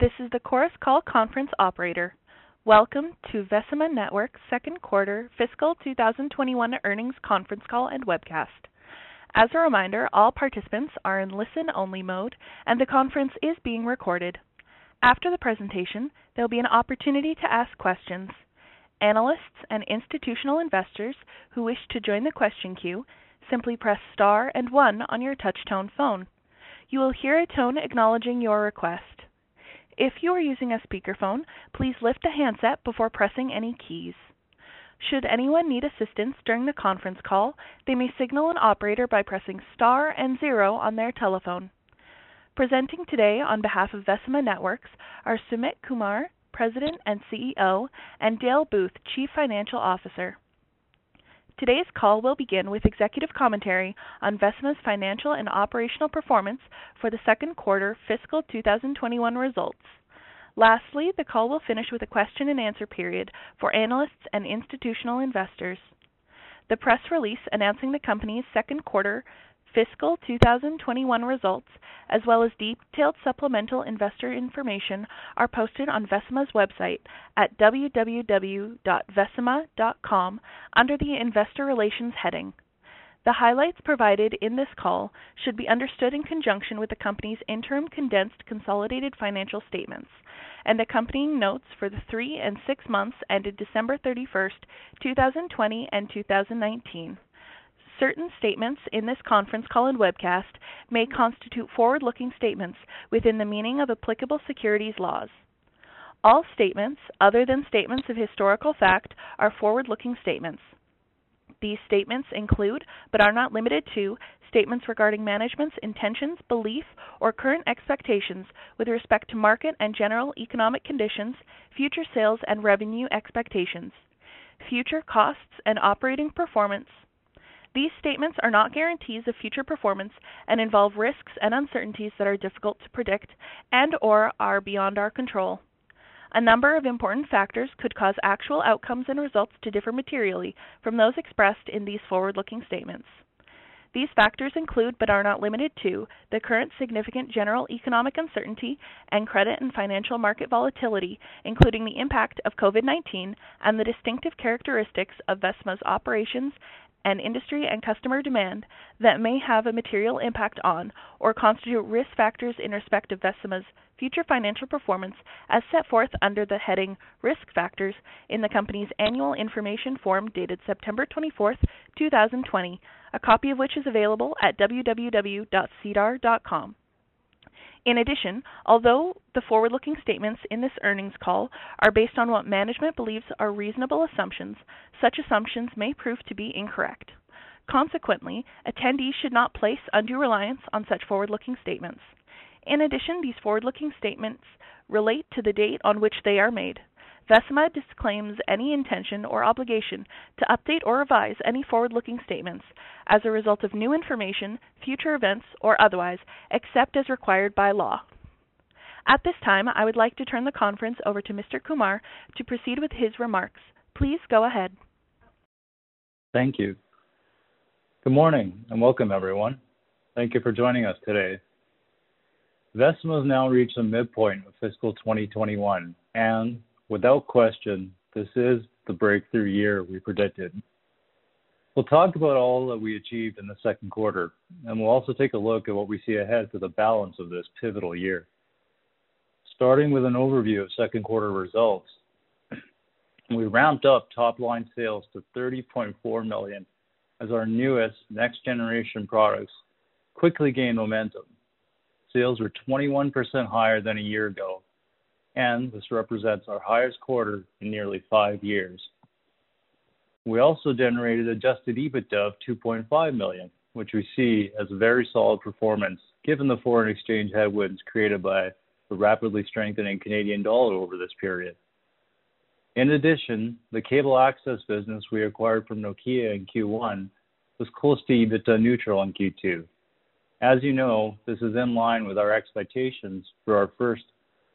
This is the Chorus Call conference operator. Welcome to Vecima Networks' second quarter fiscal 2021 earnings conference call and webcast. As a reminder, all participants are in listen-only mode, and the conference is being recorded. After the presentation, there'll be an opportunity to ask questions. Analysts and institutional investors who wish to join the question queue, simply press star and one on your touch-tone phone. You will hear a tone acknowledging your request. If you are using a speakerphone, please lift the handset before pressing any keys. Should anyone need assistance during the conference call, they may signal an operator by pressing star and zero on their telephone. Presenting today on behalf of Vecima Networks are Sumit Kumar, President and CEO, and Dale Booth, Chief Financial Officer. Today's call will begin with executive commentary on Vecima's financial and operational performance for the second quarter fiscal 2021 results. Lastly, the call will finish with a question and answer period for analysts and institutional investors. The press release announcing the company's second quarter fiscal 2021 results, as well as detailed supplemental investor information, are posted on Vecima's website at www.vecima.com under the Investor Relations heading. The highlights provided in this call should be understood in conjunction with the company's interim condensed consolidated financial statements and accompanying notes for the three and six months ended December 31st, 2020 and 2019. Certain statements in this conference call and webcast may constitute forward-looking statements within the meaning of applicable securities laws. All statements other than statements of historical fact are forward-looking statements. These statements include, but are not limited to, statements regarding management's intentions, belief, or current expectations with respect to market and general economic conditions, future sales and revenue expectations, future costs and operating performance, these statements are not guarantees of future performance and involve risks and uncertainties that are difficult to predict and/or are beyond our control. A number of important factors could cause actual outcomes and results to differ materially from those expressed in these forward-looking statements. These factors include, but are not limited to, the current significant general economic uncertainty and credit and financial market volatility, including the impact of COVID-19 and the distinctive characteristics of Vecima's operations and industry and customer demand that may have a material impact on or constitute risk factors in respect of Vecima's future financial performance as set forth under the heading Risk Factors in the company's annual information form dated September 24, 2020, a copy of which is available at www.sedar.com. In addition, although the forward-looking statements in this earnings call are based on what management believes are reasonable assumptions, such assumptions may prove to be incorrect. Consequently, attendees should not place undue reliance on such forward-looking statements. In addition, these forward-looking statements relate to the date on which they are made. Vecima disclaims any intention or obligation to update or revise any forward-looking statements as a result of new information, future events, or otherwise, except as required by law. At this time, I would like to turn the conference over to Mr. Kumar to proceed with his remarks. Please go ahead. Thank you. Good morning and welcome, everyone. Thank you for joining us today. Vecima has now reached the midpoint of fiscal 2021, and without question, this is the breakthrough year we predicted. We'll talk about all that we achieved in the second quarter, and we'll also take a look at what we see ahead for the balance of this pivotal year. Starting with an overview of second quarter results, we ramped up top-line sales to 30.4 million as our newest next-generation products quickly gained momentum. Sales were 21% higher than a year ago, and this represents our highest quarter in nearly five years. We also generated adjusted EBITDA of 2.5 million, which we see as a very solid performance given the foreign exchange headwinds created by the rapidly strengthening Canadian dollar over this period. In addition, the cable access business we acquired from Nokia in Q1 was close to EBITDA neutral in Q2. As you know, this is in line with our expectations for our first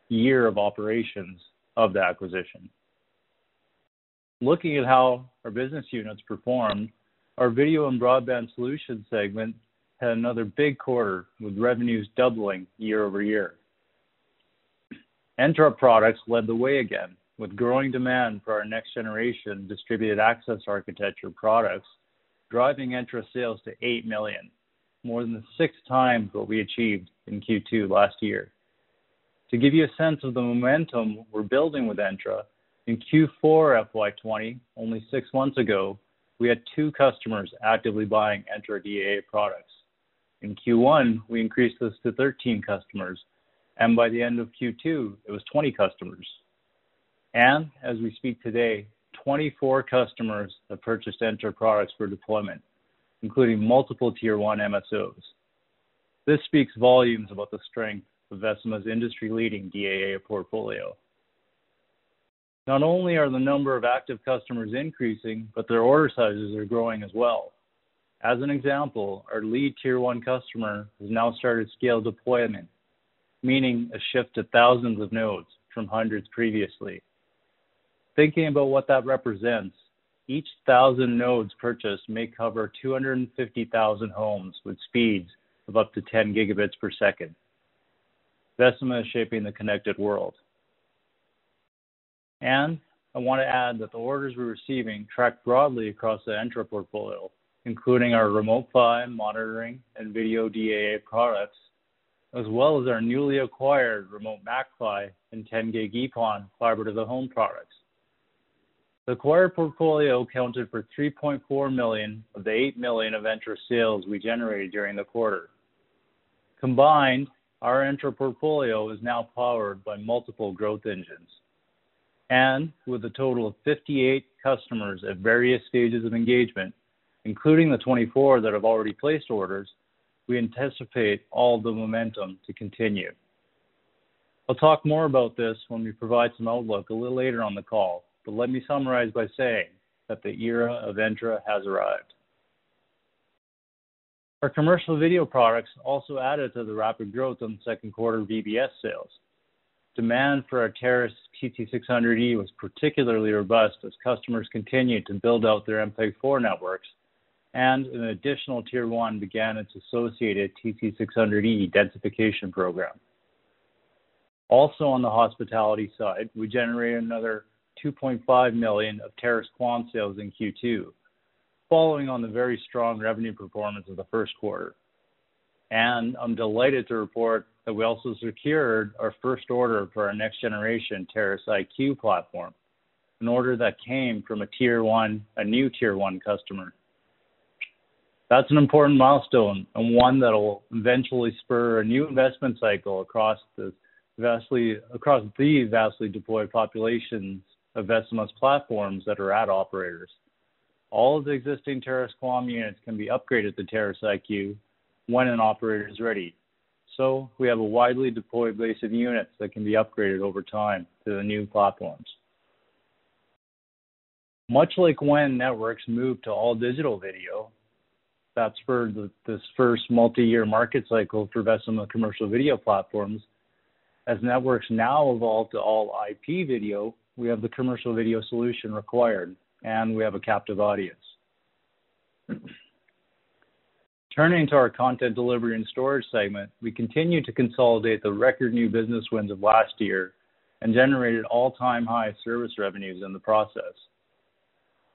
year of operations of the acquisition. Looking at how our business units performed, our Video and Broadband Solutions segment had another big quarter, with revenues doubling year-over-year. Entra products led the way again, with growing demand for our next-generation distributed access architecture products, driving Entra sales to 8 million, more than six times what we achieved in Q2 last year. To give you a sense of the momentum we're building with Entra, in Q4 FY 2020, only six months ago, we had two customers actively buying Entra DAA products. In Q1, we increased this to 13 customers, and by the end of Q2, it was 20 customers. And as we speak today, 24 customers have purchased Entra products for deployment, including multiple Tier 1 MSOs. This speaks volumes about the strength of Vecima's industry-leading DAA portfolio. Not only are the number of active customers increasing, but their order sizes are growing as well. As an example, our lead Tier 1 customer has now started scale deployment, meaning a shift to thousands of nodes from hundreds previously. Thinking about what that represents, each 1,000 nodes purchased may cover 250,000 homes with speeds of up to 10 gigabits per second. Vecima is shaping the connected world. And I want to add that the orders we're receiving track broadly across the Entra portfolio, including our Remote PHY monitoring and video DAA products, as well as our newly acquired Remote MAC-PHY and 10G-EPON fiber-to-the-home products. The acquired portfolio accounted for 3.4 million of the 8 million of Entra sales we generated during the quarter. Combined, our Entra portfolio is now powered by multiple growth engines. And with a total of 58 customers at various stages of engagement, including the 24 that have already placed orders, we anticipate all the momentum to continue. I'll talk more about this when we provide some outlook a little later on the call, but let me summarize by saying that the era of Entra has arrived. Our commercial video products also added to the rapid growth the second quarter VBS sales. Demand for our Terrace TC600E was particularly robust as customers continued to build out their MPEG-4 networks, and an additional Tier 1 began its associated TC600E densification program. Also on the hospitality side, we generated another 2.5 million of Terrace QAM sales in Q2, following on the very strong revenue performance of the first quarter. And I'm delighted to report that we also secured our first order for our next generation Terrace IQ platform, an order that came from a tier one, a new Tier 1 customer. That's an important milestone and one that'll eventually spur a new investment cycle across the vastly deployed populations of Vecima's platforms that are at operators. All of the existing Terrace QAM units can be upgraded to Terrace IQ when an operator is ready. So we have a widely deployed base of units that can be upgraded over time to the new platforms. Much like when networks moved to all-digital video, that spurred this first multi-year market cycle for Vecima commercial video platforms. As networks now evolve to all IP video, we have the commercial video solution required, and we have a captive audience. Turning to our content delivery and storage segment, we continue to consolidate the record new business wins of last year and generated all-time high service revenues in the process.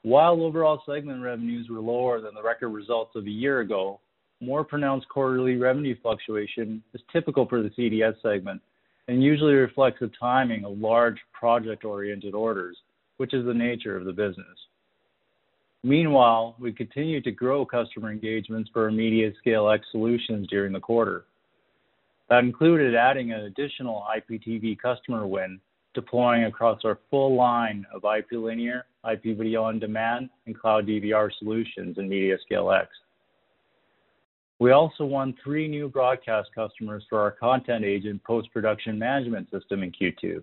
While overall segment revenues were lower than the record results of a year ago, more pronounced quarterly revenue fluctuation is typical for the CDS segment and usually reflects the timing of large project-oriented orders, which is the nature of the business. Meanwhile, we continued to grow customer engagements for our x solutions during the quarter. That included adding an additional IPTV customer win, deploying across our full line of IP linear, IP video on demand, and cloud DVR solutions in MediaScaleX. We also won three new broadcast customers for our Content Agent post-production management system in Q2.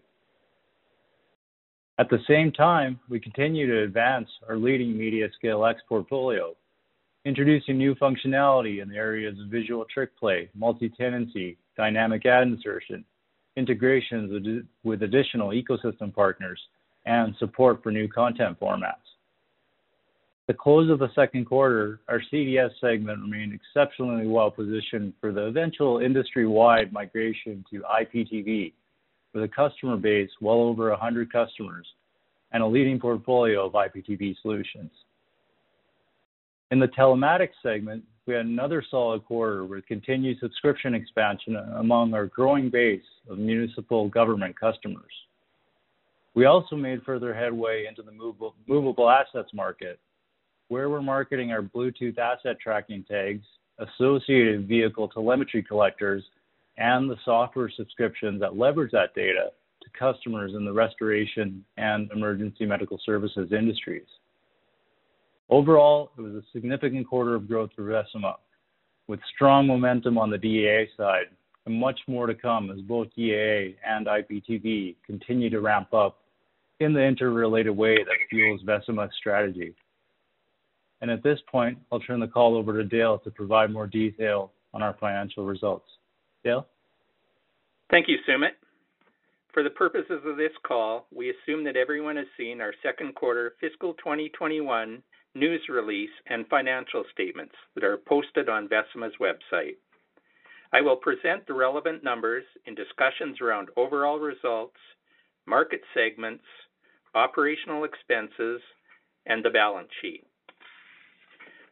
At the same time, we continue to advance our leading MediaScaleX portfolio, introducing new functionality in the areas of visual trick play, multi-tenancy, dynamic ad insertion, integrations with additional ecosystem partners, and support for new content formats. The close of the second quarter, our CDS segment remained exceptionally well-positioned for the eventual industry-wide migration to IPTV, with a customer base well over 100 customers and a leading portfolio of IPTV solutions. In the Telematics segment, we had another solid quarter with continued subscription expansion among our growing base of municipal government customers. We also made further headway into the movable assets market, where we're marketing our Bluetooth asset tracking tags, associated vehicle telemetry collectors, and the software subscriptions that leverage that data to customers in the restoration and emergency medical services industries. Overall, it was a significant quarter of growth for Vecima, with strong momentum on the DAA side and much more to come as both DAA and IPTV continue to ramp up in the interrelated way that fuels Vecima's strategy. And At this point, I'll turn the call over to Dale to provide more detail on our financial results. Dale? Thank you, Sumit. For the purposes of this call, we assume that everyone has seen our second quarter fiscal 2021 news release and financial statements that are posted on Vecima's website. I will present the relevant numbers in discussions around overall results, market segments, operational expenses, and the balance sheet.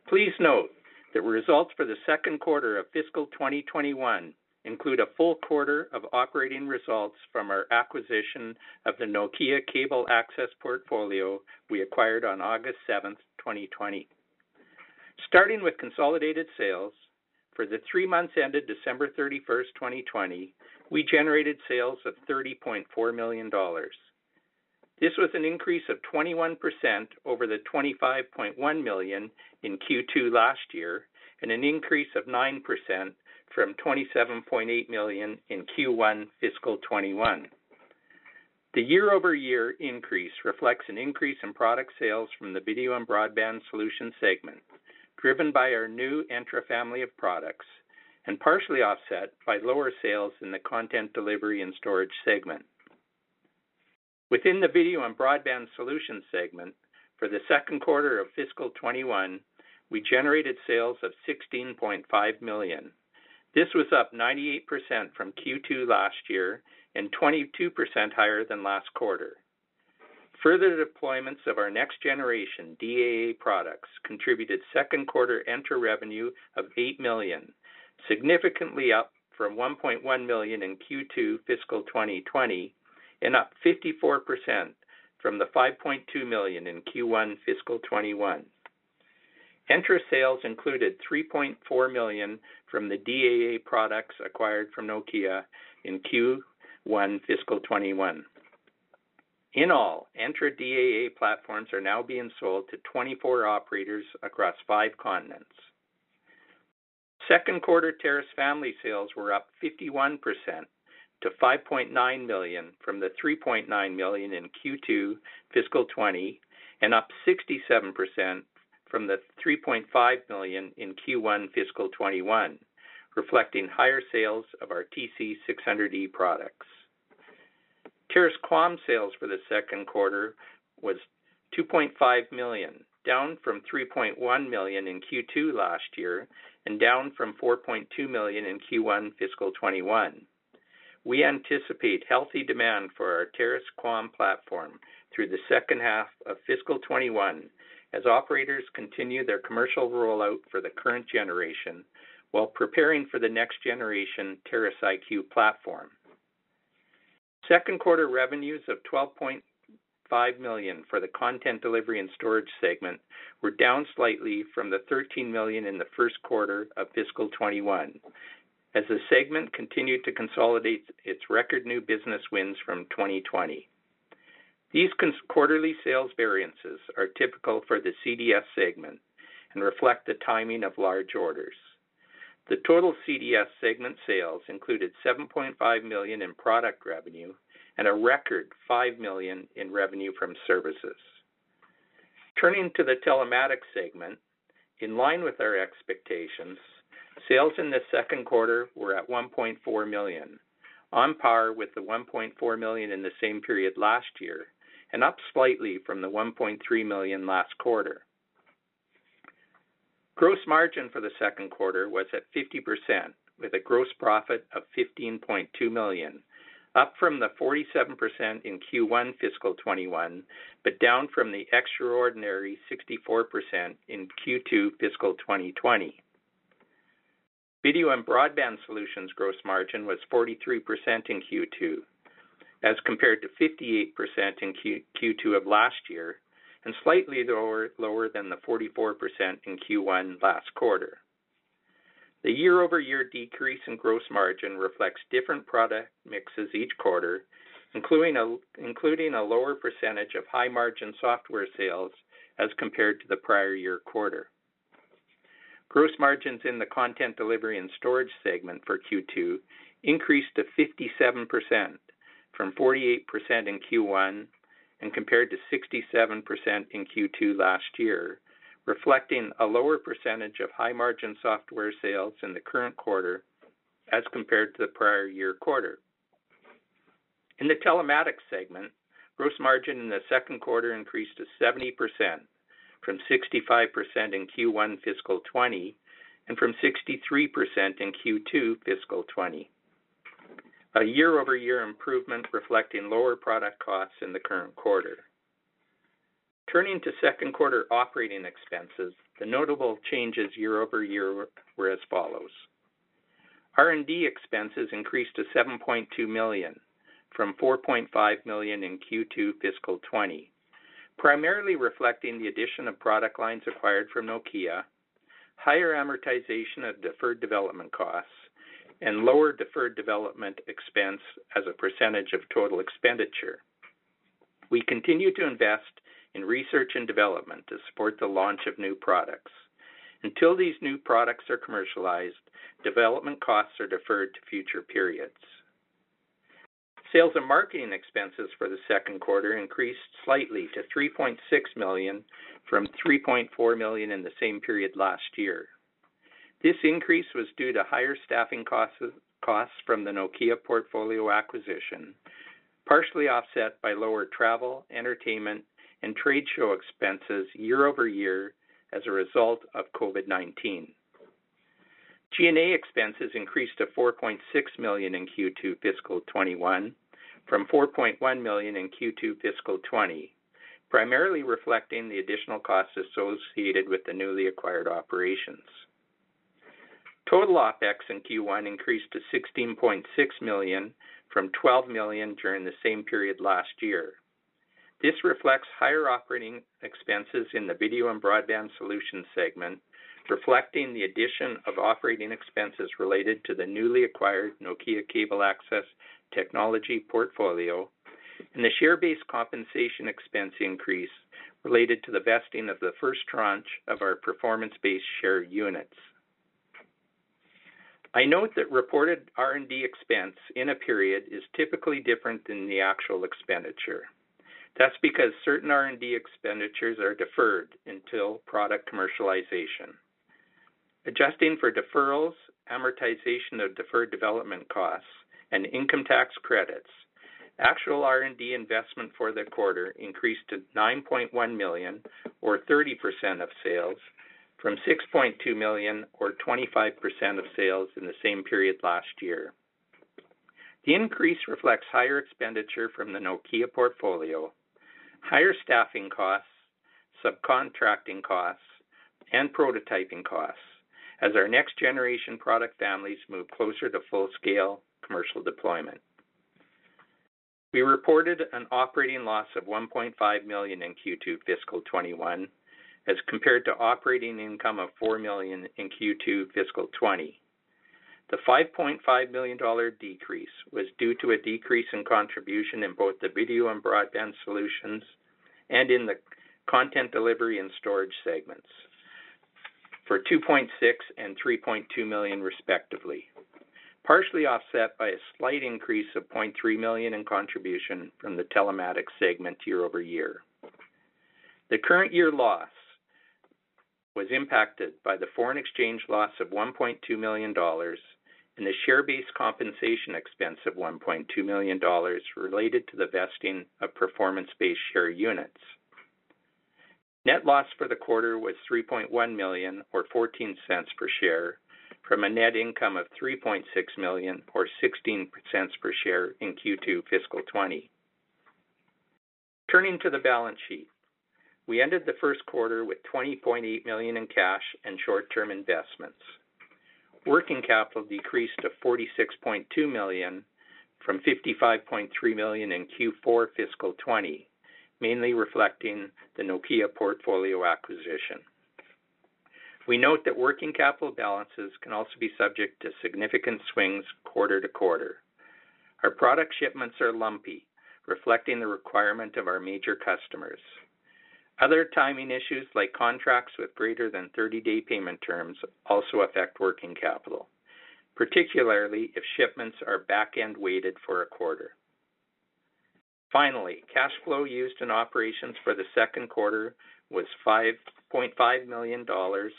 Please note that results for the second quarter of fiscal 2021 include a full quarter of operating results from our acquisition of the Nokia cable access portfolio we acquired on August 7th, 2020. Starting with consolidated sales, for the three months ended December 31st, 2020, we generated sales of 30.4 million dollars. This was an increase of 21% over the 25.1 million in Q2 last year, and an increase of 9% from 27.8 million in Q1 fiscal 2021. The year-over-year increase reflects an increase in product sales from the Video and Broadband Solutions segment, driven by our new Entra family of products, and partially offset by lower sales in the Content Delivery and Storage segment. Within the Video and Broadband Solutions segment, for the second quarter of fiscal 2021, we generated sales of 16.5 million. This was up 98% from Q2 last year and 22% higher than last quarter. Further deployments of our next generation DAA products contributed second quarter Entra revenue of 8 million, significantly up from 1.1 million in Q2 fiscal 2020, and up 54% from the 5.2 million in Q1 fiscal 2021. Entra sales included 3.4 million from the DAA products acquired from Nokia in Q1 fiscal 2021. In all, Entra DAA platforms are now being sold to 24 operators across five continents. Second quarter Terrace family sales were up 51% to 5.9 million from the 3.9 million in Q2 fiscal 2020, and up 67% from the 3.5 million in Q1 fiscal 2021, reflecting higher sales of our TC600E products. Terrace QAM sales for the second quarter was 2.5 million, down from 3.1 million in Q2 last year, and down from 4.2 million in Q1 fiscal 2021. We anticipate healthy demand for our Terrace QAM platform through the second half of fiscal 2021 as operators continue their commercial rollout for the current generation while preparing for the next generation Terrace IQ platform. Second quarter revenues of 12.5 million for the Content Delivery and Storage segment were down slightly from the 13 million in the first quarter of fiscal 2021, as the segment continued to consolidate its record new business wins from 2020. These quarterly sales variances are typical for the CDS segment and reflect the timing of large orders. The total CDS segment sales included 7.5 million in product revenue and a record 5 million in revenue from services. Turning to the telematics segment, in line with our expectations, sales in the second quarter were at 1.4 million, on par with the 1.4 million in the same period last year, and up slightly from the 1.3 million last quarter. Gross margin for the second quarter was at 50%, with a gross profit of 15.2 million, up from the 47% in Q1 fiscal 21, but down from the extraordinary 64% in Q2 fiscal 2020. Video and Broadband Solutions gross margin was 43% in Q2, as compared to 58% in Q, Q2 of last year, and slightly lower than the 44% in Q1 last quarter. The year-over-year decrease in gross margin reflects different product mixes each quarter, including a lower percentage of high-margin software sales as compared to the prior year quarter. Gross margins in the Content Delivery and Storage segment for Q2 increased to 57% from 48% in Q1 and compared to 67% in Q2 last year, reflecting a lower percentage of high-margin software sales in the current quarter as compared to the prior year quarter. In the Telematics segment, gross margin in the second quarter increased to 70% from 65% in Q1 fiscal 20 and from 63% in Q2 fiscal 2020. A year-over-year improvement reflecting lower product costs in the current quarter. Turning to second quarter operating expenses, the notable changes year-over-year were as follows. R&D expenses increased to 7.2 million from 4.5 million in Q2 fiscal 20, primarily reflecting the addition of product lines acquired from Nokia, higher amortization of deferred development costs, and lower deferred development expense as a percentage of total expenditure. We continue to invest in research and development to support the launch of new products. Until these new products are commercialized, development costs are deferred to future periods. Sales and marketing expenses for the second quarter increased slightly to 3.6 million from 3.4 million in the same period last year. This increase was due to higher staffing costs from the Nokia portfolio acquisition, partially offset by lower travel, entertainment, and trade show expenses year-over-year as a result of COVID-19. G&A expenses increased to 4.6 million in Q2 fiscal 2021 from 4.1 million in Q2 fiscal 2020, primarily reflecting the additional costs associated with the newly acquired operations. Total OpEx in Q1 increased to 16.6 million from 12 million during the same period last year. This reflects higher operating expenses in the Video and Broadband Solutions segment, reflecting the addition of operating expenses related to the newly acquired Nokia Cable Access technology portfolio and the share-based compensation expense increase related to the vesting of the first tranche of our performance-based share units. I note that reported R&D expense in a period is typically different than the actual expenditure. That's because certain R&D expenditures are deferred until product commercialization. Adjusting for deferrals, amortization of deferred development costs, and income tax credits, actual R&D investment for the quarter increased to 9.1 million or 30% of sales from 6.2 million or 25% of sales in the same period last year. The increase reflects higher expenditure from the Nokia portfolio, higher staffing costs, subcontracting costs, and prototyping costs as our next-generation product families move closer to full-scale commercial deployment. We reported an operating loss of 1.5 million in Q2 fiscal 2021 as compared to operating income of 4 million in Q2 fiscal 2020. The 5.5 million dollar decrease was due to a decrease in contribution in both the Video and Broadband Solutions and in the Content Delivery and Storage segments. for 2.6 and 3.2 million respectively, partially offset by a slight increase of 0.3 million in contribution from the telematics segment year-over-year. The current year loss was impacted by the foreign exchange loss of 1.2 million dollars and the share-based compensation expense of 1.2 million dollars related to the vesting of performance-based share units. Net loss for the quarter was $3.1 million or $0.14 per share from a net income of 3.6 million or $0.16 per share in Q2 fiscal 2020. Turning to the balance sheet. We ended the first quarter with 20.8 million in cash and short-term investments. Working capital decreased to 46.2 million from 55.3 million in Q4 fiscal 2020, mainly reflecting the Nokia portfolio acquisition. We note that working capital balances can also be subject to significant swings quarter to quarter. Our product shipments are lumpy, reflecting the requirement of our major customers. Other timing issues like contracts with greater than 30-day payment terms also affect working capital, particularly if shipments are back-end weighted for a quarter. Finally, cash flow used in operations for the second quarter was 5.5 million dollars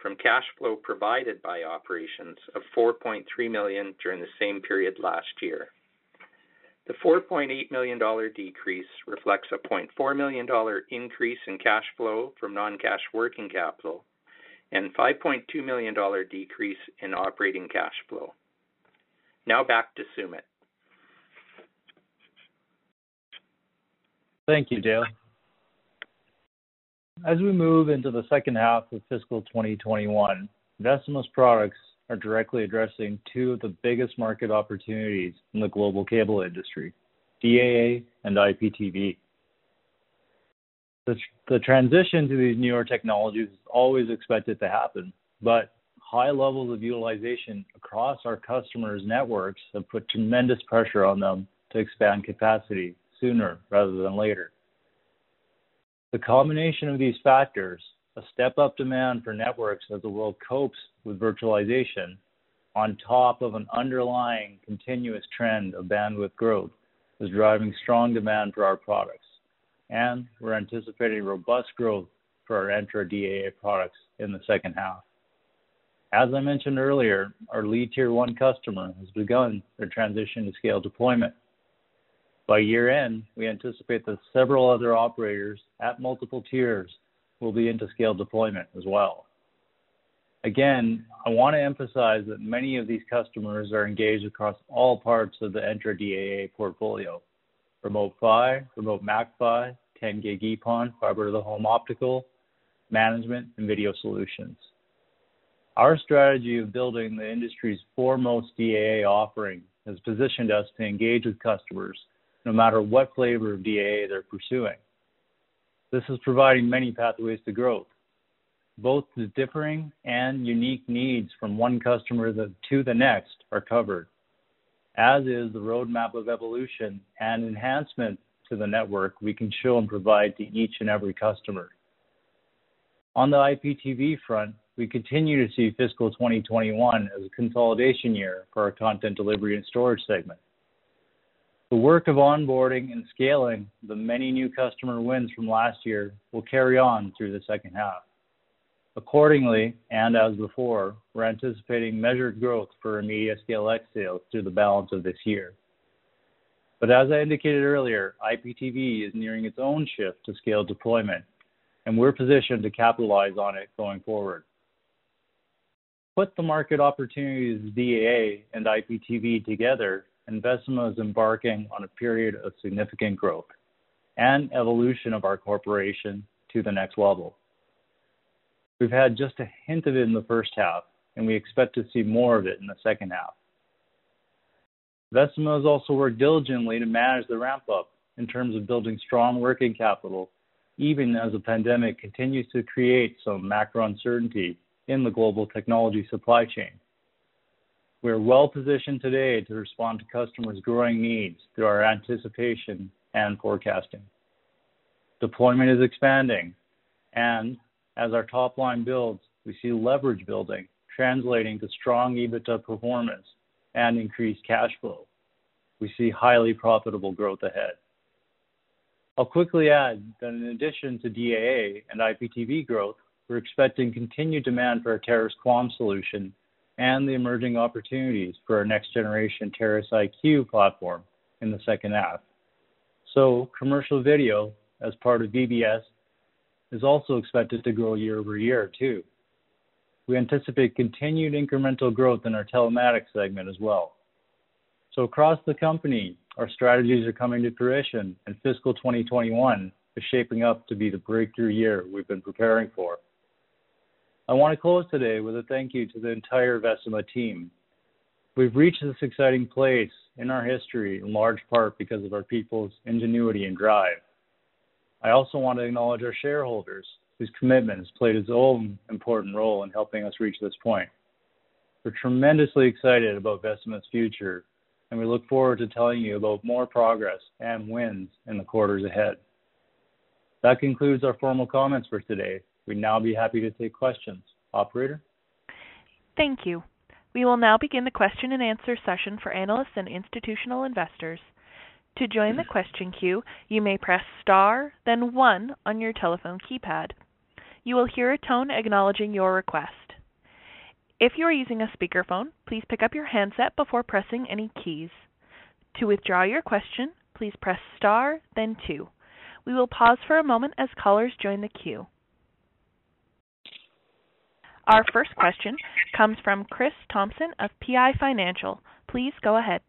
from cash flow provided by operations of 4.3 million during the same period last year. The 4.8 million dollar decrease reflects a 0.4 million dollar increase in cash flow from non-cash working capital and 5.2 million dollar decrease in operating cash flow. Now back to Sumit. Thank you, Dale. As we move into the second half of fiscal 2021, Vecima's products are directly addressing two of the biggest market opportunities in the global cable industry, DAA and IPTV. The transition to these newer technologies is always expected to happen, but high levels of utilization across our customers' networks have put tremendous pressure on them to expand capacity sooner rather than later. The combination of these factors, a step-up demand for networks as the world copes with virtualization, on top of an underlying continuous trend of bandwidth growth, is driving strong demand for our products. And we're anticipating robust growth for our Entra DAA products in the second half. As I mentioned earlier, our lead Tier 1 customer has begun their transition to scale deployment. By year-end, we anticipate that several other operators at multiple tiers will be into scale deployment as well. Again, I want to emphasize that many of these customers are engaged across all parts of the Entra DAA portfolio, Remote PHY, Remote MAC-PHY, 10G-EPON, fiber to the home optical, management, and video solutions. Our strategy of building the industry's foremost DAA offering has positioned us to engage with customers no matter what flavor of DAA they're pursuing. This is providing many pathways to growth. Both the differing and unique needs from one customer to the next are covered, as is the roadmap of evolution and enhancement to the network we can show and provide to each and every customer. On the IPTV front, we continue to see fiscal 2021 as a consolidation year for our content delivery and storage segment. The work of onboarding and scaling the many new customer wins from last year will carry on through the second half. Accordingly, and as before, we're anticipating measured growth for our MediaScaleX sales through the balance of this year. But as I indicated earlier, IPTV is nearing its own shift to scale deployment, and we're positioned to capitalize on it going forward. Put the market opportunities DAA and IPTV together, and Vecima is embarking on a period of significant growth and evolution of our corporation to the next level. We've had just a hint of it in the first half, and we expect to see more of it in the second half. Vecima has also worked diligently to manage the ramp-up in terms of building strong working capital, even as the pandemic continues to create some macro uncertainty in the global technology supply chain. We are well-positioned today to respond to customers' growing needs through our anticipation and forecasting. Deployment is expanding, and as our top line builds, we see leverage building, translating to strong EBITDA performance and increased cash flow. We see highly profitable growth ahead. I'll quickly add that in addition to DAA and IPTV growth, we're expecting continued demand for our Terrace QAM solution and the emerging opportunities for our next generation Terrace IQ platform in the second half. So commercial video, as part of VBS, is also expected to grow year-over-year too. We anticipate continued incremental growth in our telematics segment as well. So across the company, our strategies are coming to fruition, and fiscal 2021 is shaping up to be the breakthrough year we've been preparing for. I want to close today with a thank you to the entire Vecima team. We've reached this exciting place in our history in large part because of our people's ingenuity and drive. I also want to acknowledge our shareholders, whose commitment has played its own important role in helping us reach this point. We're tremendously excited about Vecima's future, and we look forward to telling you about more progress and wins in the quarters ahead. That concludes our formal comments for today. We'd now be happy to take questions. Operator? Thank you. We will now begin the question and answer session for analysts and institutional investors. To join the question queue, you may press star then one on your telephone keypad. You will hear a tone acknowledging your request. If you are using a speakerphone, please pick up your handset before pressing any keys. To withdraw your question, please press star then two. We will pause for a moment as callers join the queue. Our first question comes from Chris Thompson of PI Financial. Please go ahead.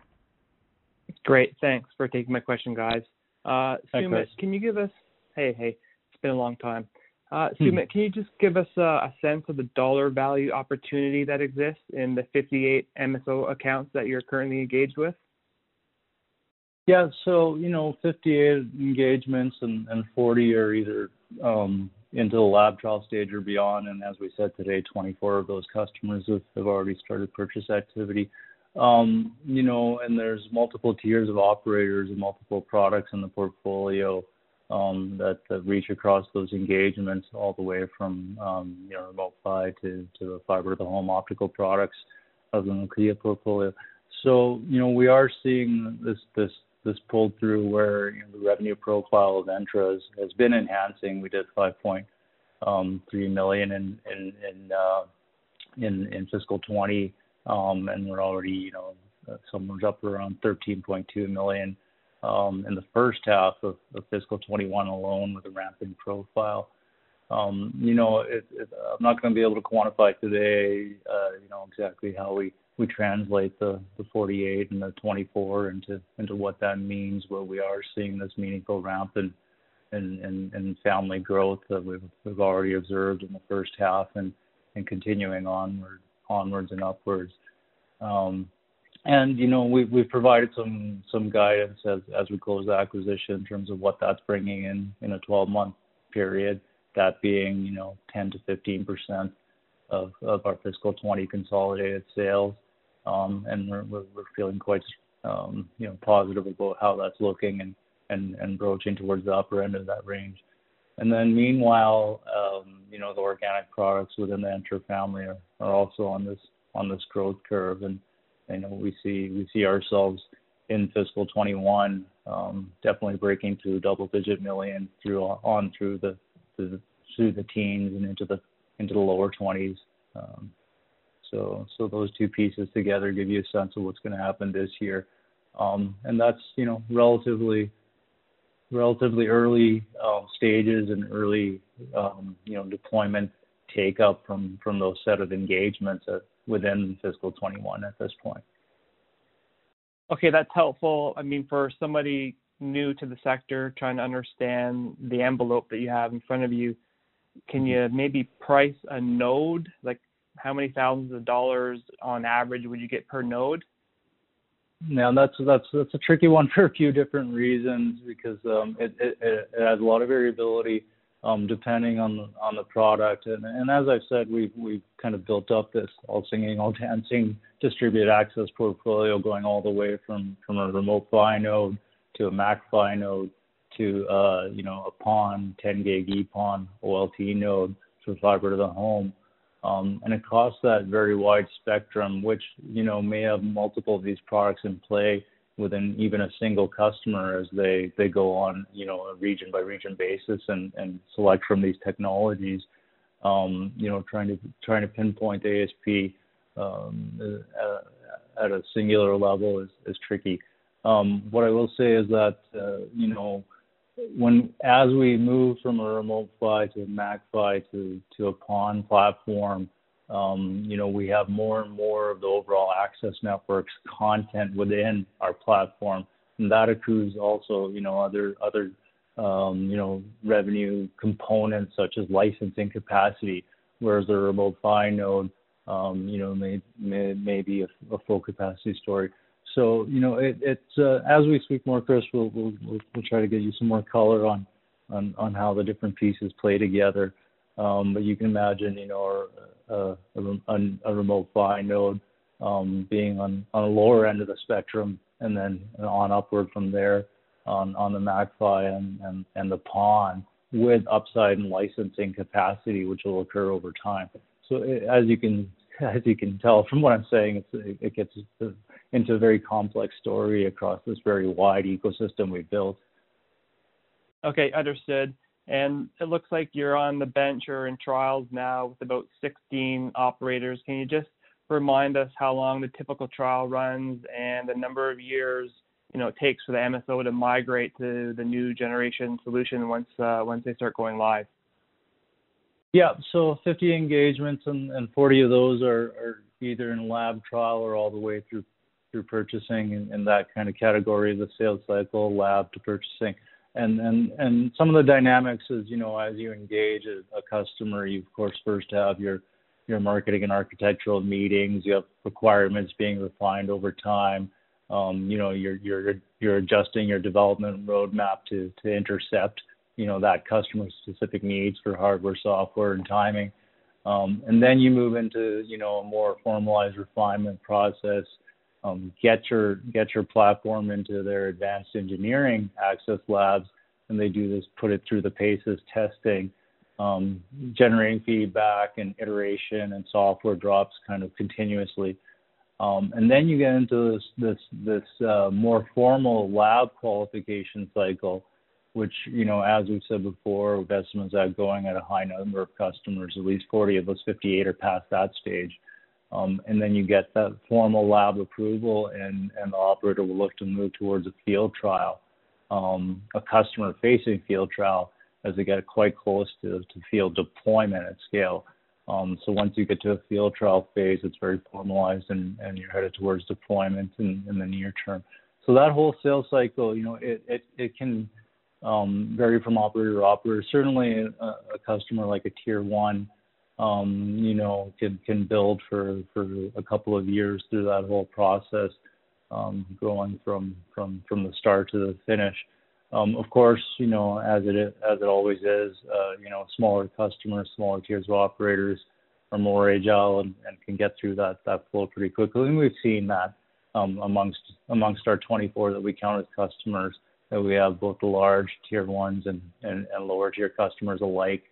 Great. Thanks for taking my question, guys. Uh, Hi, Chris. Sumit, can you give us? Hey. Hey, it's been a long time. Uh, hmm. Sumit, can you just give us uh, a sense of the dollar value opportunity that exists in the 58 MSO accounts that you're currently engaged with? Yeah. So, you know, 58 engagements and 40 are either um, into the lab trial stage or beyond. And as we said today, 24 of those customers have already started purchase activity. Um, you know, and there's multiple tiers of operators and multiple products in the portfolio um, that that reach across those engagements all the way from um, you know Remote PHY to the fiber to the home optical products of the Nokia portfolio. So you know we are seeing this this pull through where the revenue profile of Entra has been enhancing. We did 5.3 million in in uh in fiscal 2020, and we're already you know somewhere up around 13.2 million in the first half of fiscal 2021 alone with a ramping profile. Um you know I'm not going to be able to quantify today uh, you know, exactly how we translate the the 48 and the 24 into into what that means, but we are seeing this meaningful ramp in in, in family growth that we've we've already observed in the first half and and continuing onward onwards and upwards. Um, and you know we, we've provided some some guidance as as we close the acquisition in terms of what that's bringing in in a 12-month period, that being you know 10 to 15 percent of of our fiscal 20 consolidated sales. Um, and we're feeling quite um, you know, positive about how that's looking and and and broaching towards the upper end of that range. And then meanwhile, um, you know, the organic products within the Entra family are also on this on this growth curve. And you know, we see we see ourselves in fiscal 2021 definitely breaking through double-digit million on through the the through the teens and into the into the lower 20s. So so those two pieces together give you a sense of what's going to happen this year. Um, and that's you know relatively relatively early um, stages and early um, you know deployment take-up from from those set of engagements within fiscal 21 at this point. Okay, that's helpful. I mean, for somebody new to the sector trying to understand the envelope that you have in front of you, can you maybe price a node? How many thousands of dollars on average would you get per node? Now that's that's that's a tricky one for a few different reasons because it it has a lot of variability depending on the product. And and as I've said, we've kind of built up this all singing, all dancing distributed access portfolio going all the way from a Remote PHY node to a MAC-PHY node to uh, you know a PON, 10 gig EPON OLT node for fiber to the home. Um, and across that very wide spectrum, which you know may have multiple of these products in play within even a single customer as they they go on you know a region by region basis and and select from these technologies. Um, you know, trying to trying to pinpoint ASP um, at, at a singular level is is tricky. Um, what I will say is that uh, you know when as we move from a remote PHY to a MAC-PHY to to a PON platform, um, you know we have more and more of the overall access networks content within our platform, and that accrues also you know other other um, you know revenue components such as licensing capacity, whereas the remote PHY node um, you know may may, may be a, a full capacity story. So you know, it, it's uh, as we speak more, Chris, we'll, we'll we'll try to get you some more color on on on how the different pieces play together. Um, but you can imagine, you know, a, a, a remote PHY node um, being on on a lower end of the spectrum, and then on upward from there on on the MAC-PHY and, and and the PON with upside and licensing capacity, which will occur over time. So it, as you can as you can tell from what I'm saying, it, it gets into a very complex story across this very wide ecosystem we've built. Okay, understood. And it looks like you're on the bench or in trials now with about 16 operators. Can you just remind us how long the typical trial runs and the number of years you know it takes for the MSO to migrate to the new generation solution once uh, once they start going live? Yeah, so 50 engagements and, and 40 of those are, are either in lab trial or all the way through through purchasing in, in that kind of category of the sales cycle, lab to purchasing. And, and and some of the dynamics is, you know, as you engage a, a customer, you of course first have your your marketing and architectural meetings. You have requirements being refined over time. Um, you know, you're you're you're adjusting your development roadmap to to intercept, you know, that customer specific needs for hardware, software, and timing. Um, and then you move into, you know, a more formalized refinement process um, get your get your platform into their advanced engineering access labs, and they do this, put it through the paces testing, um, generating feedback and iteration and software drops kind of continuously. Um, and then you get into this this this uh, more formal lab qualification cycle, which you know, as we've said before, Vecima's outgoing at a high number of customers. At least 40 of those 58 are past that stage. Um, and then you get that formal lab approval, and, and the operator will look to move towards a field trial, um, a customer-facing field trial, as they get quite close to, to field deployment at scale. Um, so once you get to a field trial phase, it's very formalized, and, and you're headed towards deployment in, in the near term. So that whole sales cycle, you know, it it, it can um, vary from operator to operator. Certainly, a, a customer like a tier one um, you know, can can build for for a couple of years through that whole process, um, going from from from the start to the finish. Um, of course, you know, as it as it always is, uh, you know, smaller customers, smaller tiers of operators are more agile and, and can get through that that flow pretty quickly. And we've seen that um, amongst amongst our 24 that we count as customers that we have both the large tier ones and, and, and lower tier customers alike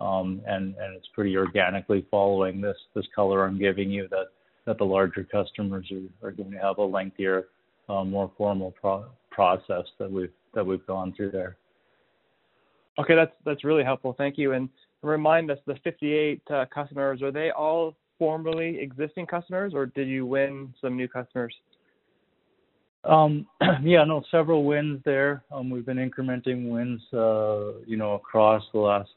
um, and and it's pretty organically following this this color I'm giving you that that the larger customers are, are going to have a lengthier, uh, more formal pro- process that we've that we've gone through there. Okay, that's that's really helpful. Thank you. And remind us, the 58 uh, customers are they all formerly existing customers, or did you win some new customers? Um, yeah, no, several wins there. Um, we've been incrementing wins, uh, you know, across the last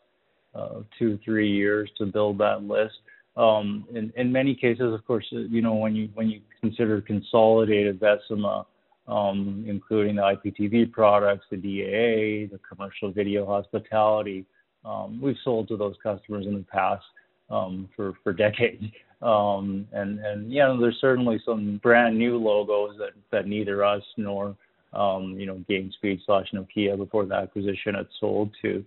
two, three years to build that list. Um, in, in many cases, of course, you know, when you when you consider consolidated Vecima, um, including the IPTV products, the DAA, the commercial video hospitality, um, we've sold to those customers in the past um, for for decades. Um, and and you know, there's certainly some brand new logos that that neither us nor um, you know Gainspeed slash Nokia before the acquisition had sold to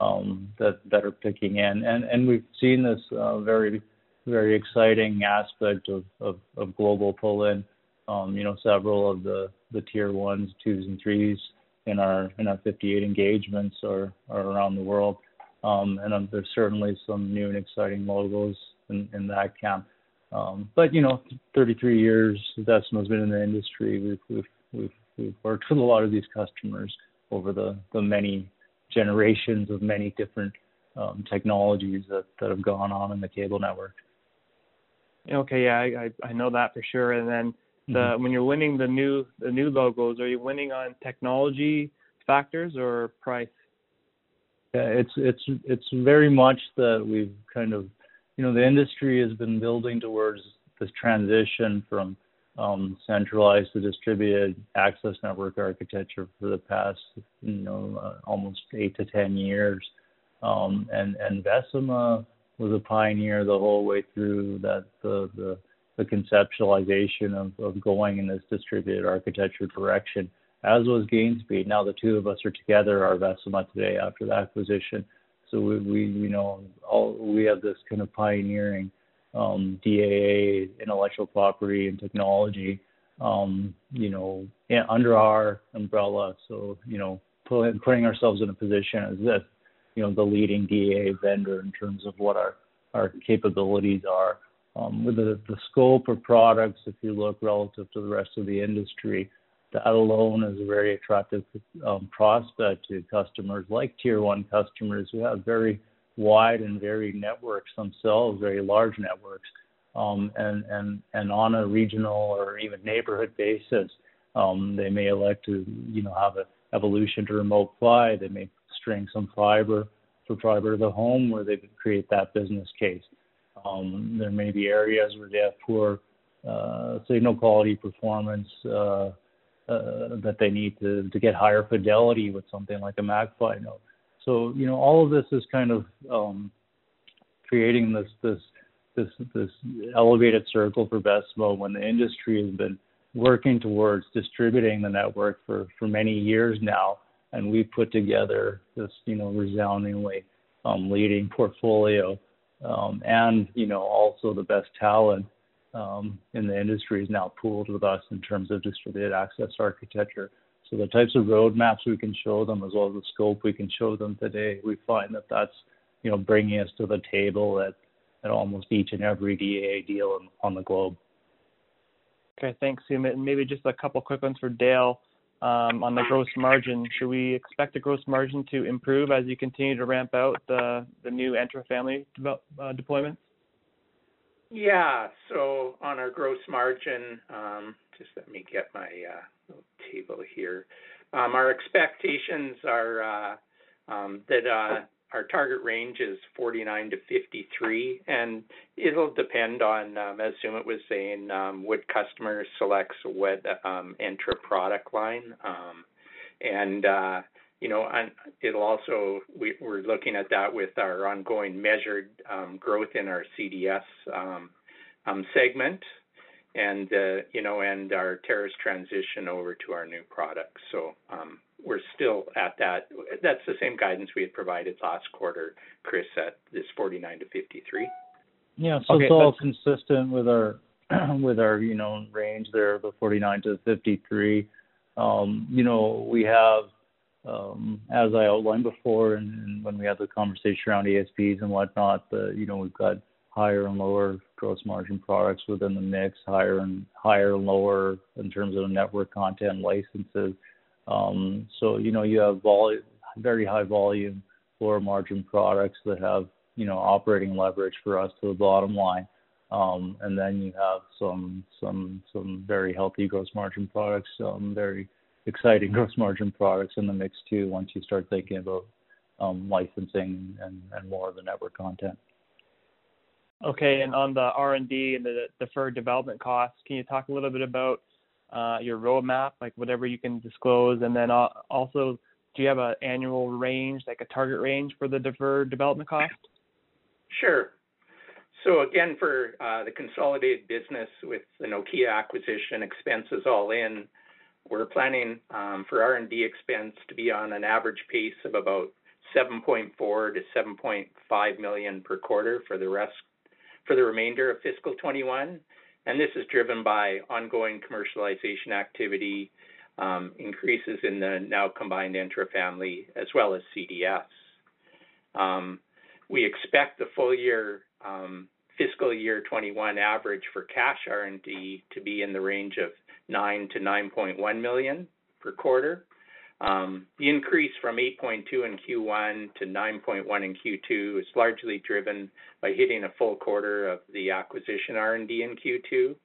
um, that that are picking in, and and we've seen this uh, very very exciting aspect of of, of global pull in. Um, you know, several of the the tier ones, twos, and threes in our in our 58 engagements are are around the world, um, and um, there's certainly some new and exciting logos in, in that camp. Um, but you know, 33 years Vecima's been in the industry. We've, we've we've we've worked with a lot of these customers over the the many generations of many different um, technologies that that have gone on in the cable network. Okay, yeah, I I know that for sure. And then the mm-hmm. when you're winning the new the new logos, are you winning on technology factors or price? Yeah, it's it's it's very much that we've kind of you know the industry has been building towards this transition from um, centralized to distributed access network architecture for the past you know uh, almost eight to ten years, um, and and Vecima was a pioneer the whole way through that the the, the conceptualization of, of going in this distributed architecture direction as was Gainspeed. Now the two of us are together, our Vecima today after the acquisition. So we, we you know, all we have this kind of pioneering um, DAA intellectual property and technology, um, you know, under our umbrella. So you know, put, putting ourselves in a position as this, you know, the leading DAA vendor in terms of what our our capabilities are. Um, with the, the scope of products, if you look relative to the rest of the industry, that alone is a very attractive um, prospect to customers like tier one customers who have very wide and varied networks themselves, very large networks, um, and, and, and on a regional or even neighborhood basis, um, they may elect to, you know, have an evolution to remote PHY. They may string some fiber for fiber to the home where they create that business case. Um, there may be areas where they have poor uh, signal quality performance, uh, uh, that they need to, to get higher fidelity with something like a MACPHY node. So you know all of this is kind of um, creating this this this this elevated circle for Vecima when the industry has been working towards distributing the network for for many years now, and we put together this you know resoundingly um, leading portfolio um, and you know also the best talent um, in the industry is now pooled with us in terms of distributed access architecture. So the types of roadmaps we can show them, as well as the scope we can show them today, we find that that's you know bringing us to the table at at almost each and every DAA deal on the globe. Okay, thanks, Sumit. And maybe just a couple quick ones for Dale um, on the gross margin. Should we expect the gross margin to improve as you continue to ramp out the the new Entra family develop, uh, deployments? Yeah. So on our gross margin, um, just let me get my uh, table here. Um, our expectations are uh, um, that uh, our target range is 49 to 53, and it'll depend on, um, as Sumit was saying, um, what customer selects what um, Entra product line. Um, and uh, you know, it'll also, we're looking at that with our ongoing measured um, growth in our CDS um, um, segment and, uh, you know, and our Terrace transition over to our new products. So um, we're still at that. That's the same guidance we had provided last quarter, Chris, at this 49 to 53. Yeah. So it's all consistent with our, with our, you know, range there, the 49 to 53. Um, You know, we have um, as I outlined before, and when we had the conversation around ASPs and whatnot, the, you know, we've got higher and lower gross margin products within the mix, higher and higher and lower in terms of network content licenses. Um, so, you know, you have very high volume, lower margin products that have, you know, operating leverage for us to the bottom line. Um, and then you have some some some very healthy gross margin products, some very exciting gross margin products in the mix too once you start thinking about um, licensing and more of the network content. Okay, and on the R&D and the deferred development costs, can you talk a little bit about uh, your roadmap, like whatever you can disclose, and then uh, also, do you have an annual range, like a target range for the deferred development cost? Sure. So again, for uh, the consolidated business with the Nokia acquisition expenses all in, we're planning um, for R&D expense to be on an average pace of about 7.4 to 7.5 million per quarter for the rest for the remainder of fiscal 21, and this is driven by ongoing commercialization activity, um, increases in the now combined Entra family, as well as CDS. Um, we expect the full year fiscal year 21 average for cash R&D to be in the range of 9 million-9.1 million per quarter. Um, the increase from 8.2 in Q1 to 9.1 in Q2 is largely driven by hitting a full quarter of the acquisition R&D in Q2,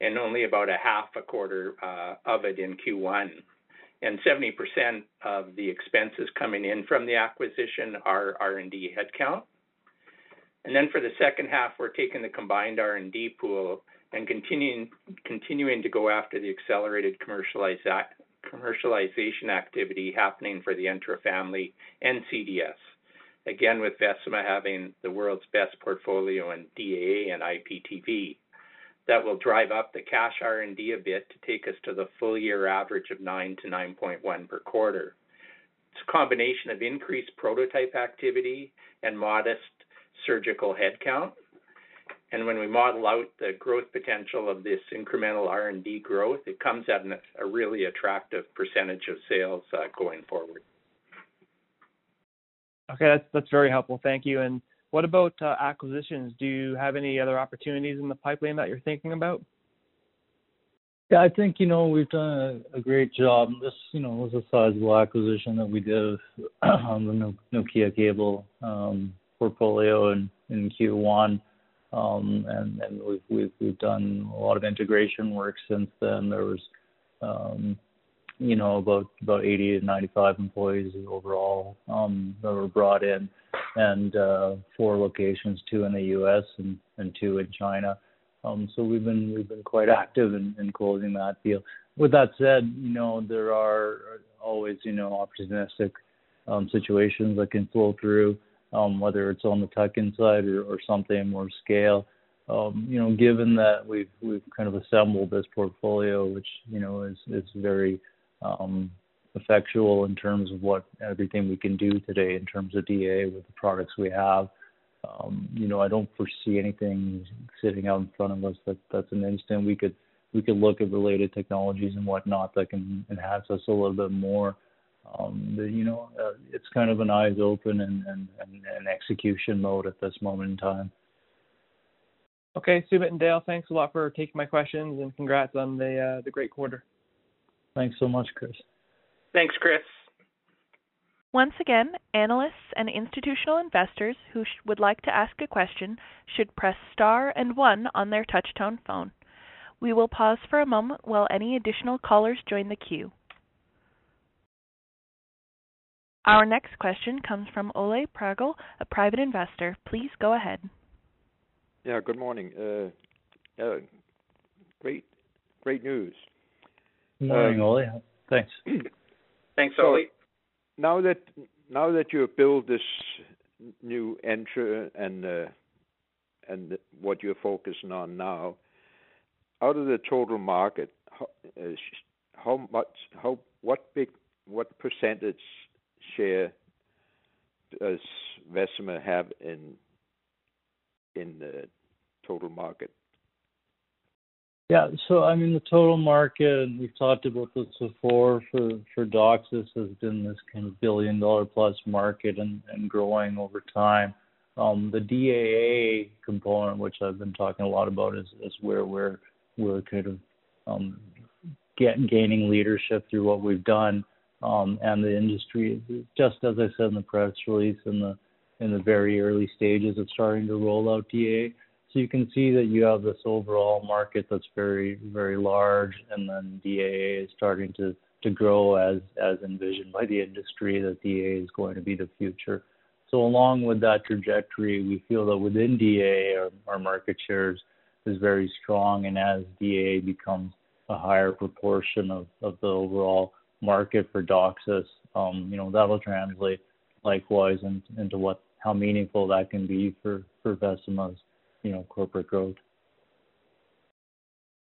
and only about a half a quarter uh, of it in Q1. And 70% of the expenses coming in from the acquisition are R&D headcount. And then for the second half, we're taking the combined R&D pool and continuing continuing to go after the accelerated commercialization activity happening for the Entra family and CDS. Again, with Vecima having the world's best portfolio in DAA and IPTV, that will drive up the cash R&D a bit to take us to the full year average of 9 to 9.1 per quarter. It's a combination of increased prototype activity and modest surgical headcount. And when we model out the growth potential of this incremental R&D growth, it comes at a really attractive percentage of sales uh, going forward. Okay, that's that's very helpful. Thank you. And what about uh, acquisitions? Do you have any other opportunities in the pipeline that you're thinking about? Yeah, I think, you know, we've done a, a great job. This, you know, was a sizable acquisition that we did on the Nokia cable um, portfolio in, in Q1. Um, and, we've, done a lot of integration work since then. There was, um, you know, about, about 80 to 95 employees overall, um, that were brought in and, uh, four locations, two in the U.S. and, two in China. Um, so we've been we've been quite active in, in closing that deal. With that said, you know there are always you know opportunistic um, situations that can flow through, um, whether it's on the tuck-in side or, or something more scale. Um, you know, given that we've we've kind of assembled this portfolio, which you know is is very um, effectual in terms of what everything we can do today in terms of DA with the products we have. Um, you know, I don't foresee anything sitting out in front of us that that's an instant. We could we could look at related technologies and whatnot that can enhance us a little bit more. Um, but, you know, uh, it's kind of an eyes open and, and, and, and execution mode at this moment in time. Okay, Sumit and Dale, thanks a lot for taking my questions and congrats on the uh, the great quarter. Thanks so much, Chris. Thanks, Chris. Once again, analysts and institutional investors who would like to ask a question should press star and one on their touch-tone phone. We will pause for a moment while any additional callers join the queue. Our next question comes from Ole Pragel, a private investor. Please go ahead. Yeah, good morning. Uh, uh, great, great news. Good morning, um, Ole. Thanks. Thanks, Ole now that now that you have built this new entry and uh, and what you're focusing on now, out of the total market, how, uh, how much, how what big, what percentage share does Vecima have in in the total market? Yeah. So I mean, the total market, and we've talked about this before, for for DOCSIS has been this kind of billion-dollar-plus market and and growing over time. Um, the DAA component, which I've been talking a lot about, is is where we're we're kind of um, get, gaining leadership through what we've done, um, and the industry, just as I said in the press release, in the in the very early stages of starting to roll out DA. So you can see that you have this overall market that's very, very large, and then DAA is starting to to grow as as envisioned by the industry that DA is going to be the future. So along with that trajectory, we feel that within DA our, our market shares is very strong, and as DA becomes a higher proportion of, of the overall market for DOCSIS, um, you know, that'll translate likewise in, into what how meaningful that can be for for Vecima's you know, corporate growth.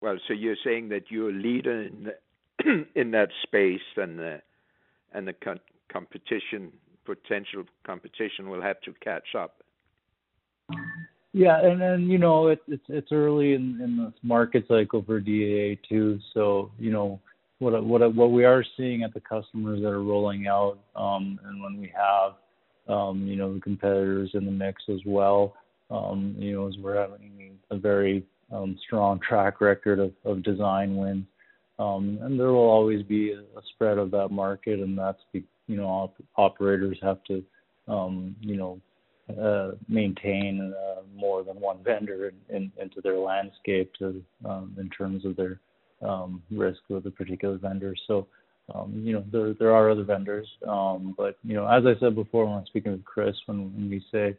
Well, so you're saying that you're a leader in the, in that space, and the and the competition, potential competition, will have to catch up. Yeah, and then you know it, it's it's early in, in the market cycle for DAA too. So you know what what what we are seeing at the customers that are rolling out, um, and when we have um, you know the competitors in the mix as well um, you know, as we're having a very um, strong track record of, of design wins. Um, and there will always be a, spread of that market, and that's the, you know op- operators have to um, you know uh, maintain uh, more than one vendor in, in, into their landscape to in terms of their um, risk with a particular vendor. So um, you know there there are other vendors, um, but you know as I said before when I was speaking with Chris, when, when we say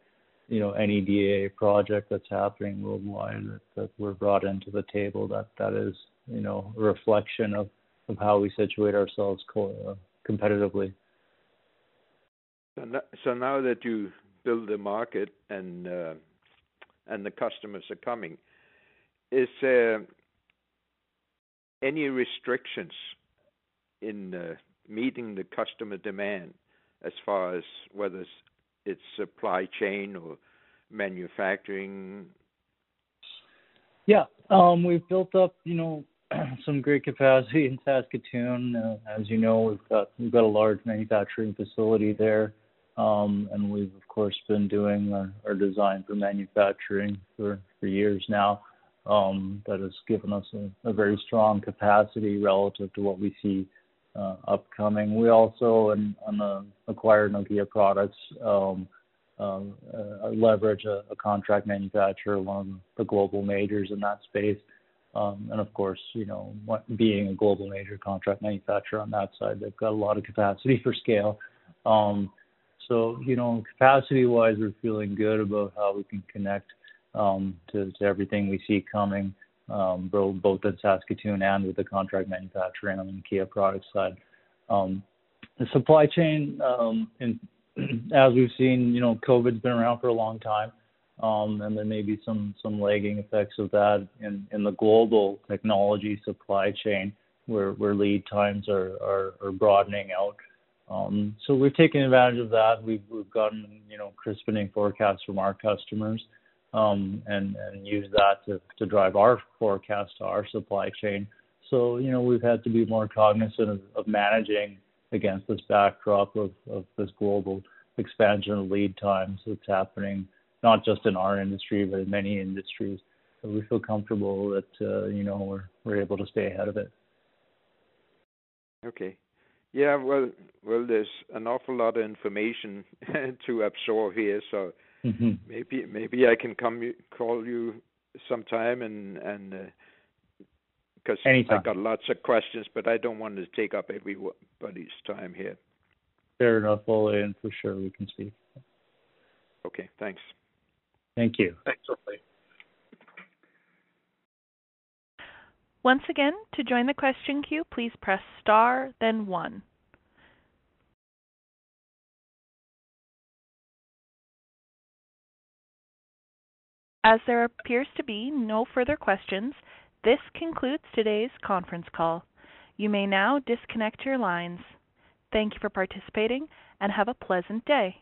you know any DAA project that's happening worldwide that, that we're brought into the table, that that is you know a reflection of of how we situate ourselves co- uh, competitively. So now that you build the market and uh, and the customers are coming, is there any restrictions in uh, meeting the customer demand as far as whether it's supply chain or manufacturing? Yeah. Um, we've built up, you know, some great capacity in Saskatoon. Uh, as you know, we've got we've got a large manufacturing facility there. Um, and we've of course been doing our, our design for manufacturing for, for years now. Um, that has given us a, very strong capacity relative to what we see uh, upcoming. We also, on the acquired Nokia products, um, um, uh, leverage a, contract manufacturer, one of the global majors in that space. Um, and of course, you know, being a global major contract manufacturer on that side, they've got a lot of capacity for scale. Um, so, you know, capacity-wise, we're feeling good about how we can connect um, to, to everything we see coming, um, both in Saskatoon and with the contract manufacturing on the Nokia product side. Um, the supply chain, um, in, as we've seen, you know, COVID's been around for a long time, um, and there may be some some lagging effects of that in, in the global technology supply chain, where where lead times are are, are broadening out. Um, so we've taken advantage of that. We've, we've gotten, you know, crispening forecasts from our customers, um, and, and use that to, to drive our forecast to our supply chain. So, you know, we've had to be more cognizant of, of managing against this backdrop of, of this global expansion of lead times that's happening, not just in our industry, but in many industries. So we feel comfortable that, uh, you know, we're, we're able to stay ahead of it. Okay. Yeah, well, well, there's an awful lot of information to absorb here, so mm-hmm. maybe maybe I can come call you sometime and and because uh, I got lots of questions, but I don't want to take up everybody's time here. Fair enough, Ole, and for sure we can speak. Okay, thanks. Thank you. Thanks, Ole. Once again, to join the question queue, please press star, then one. As there appears to be no further questions, this concludes today's conference call. You may now disconnect your lines. Thank you for participating, and have a pleasant day.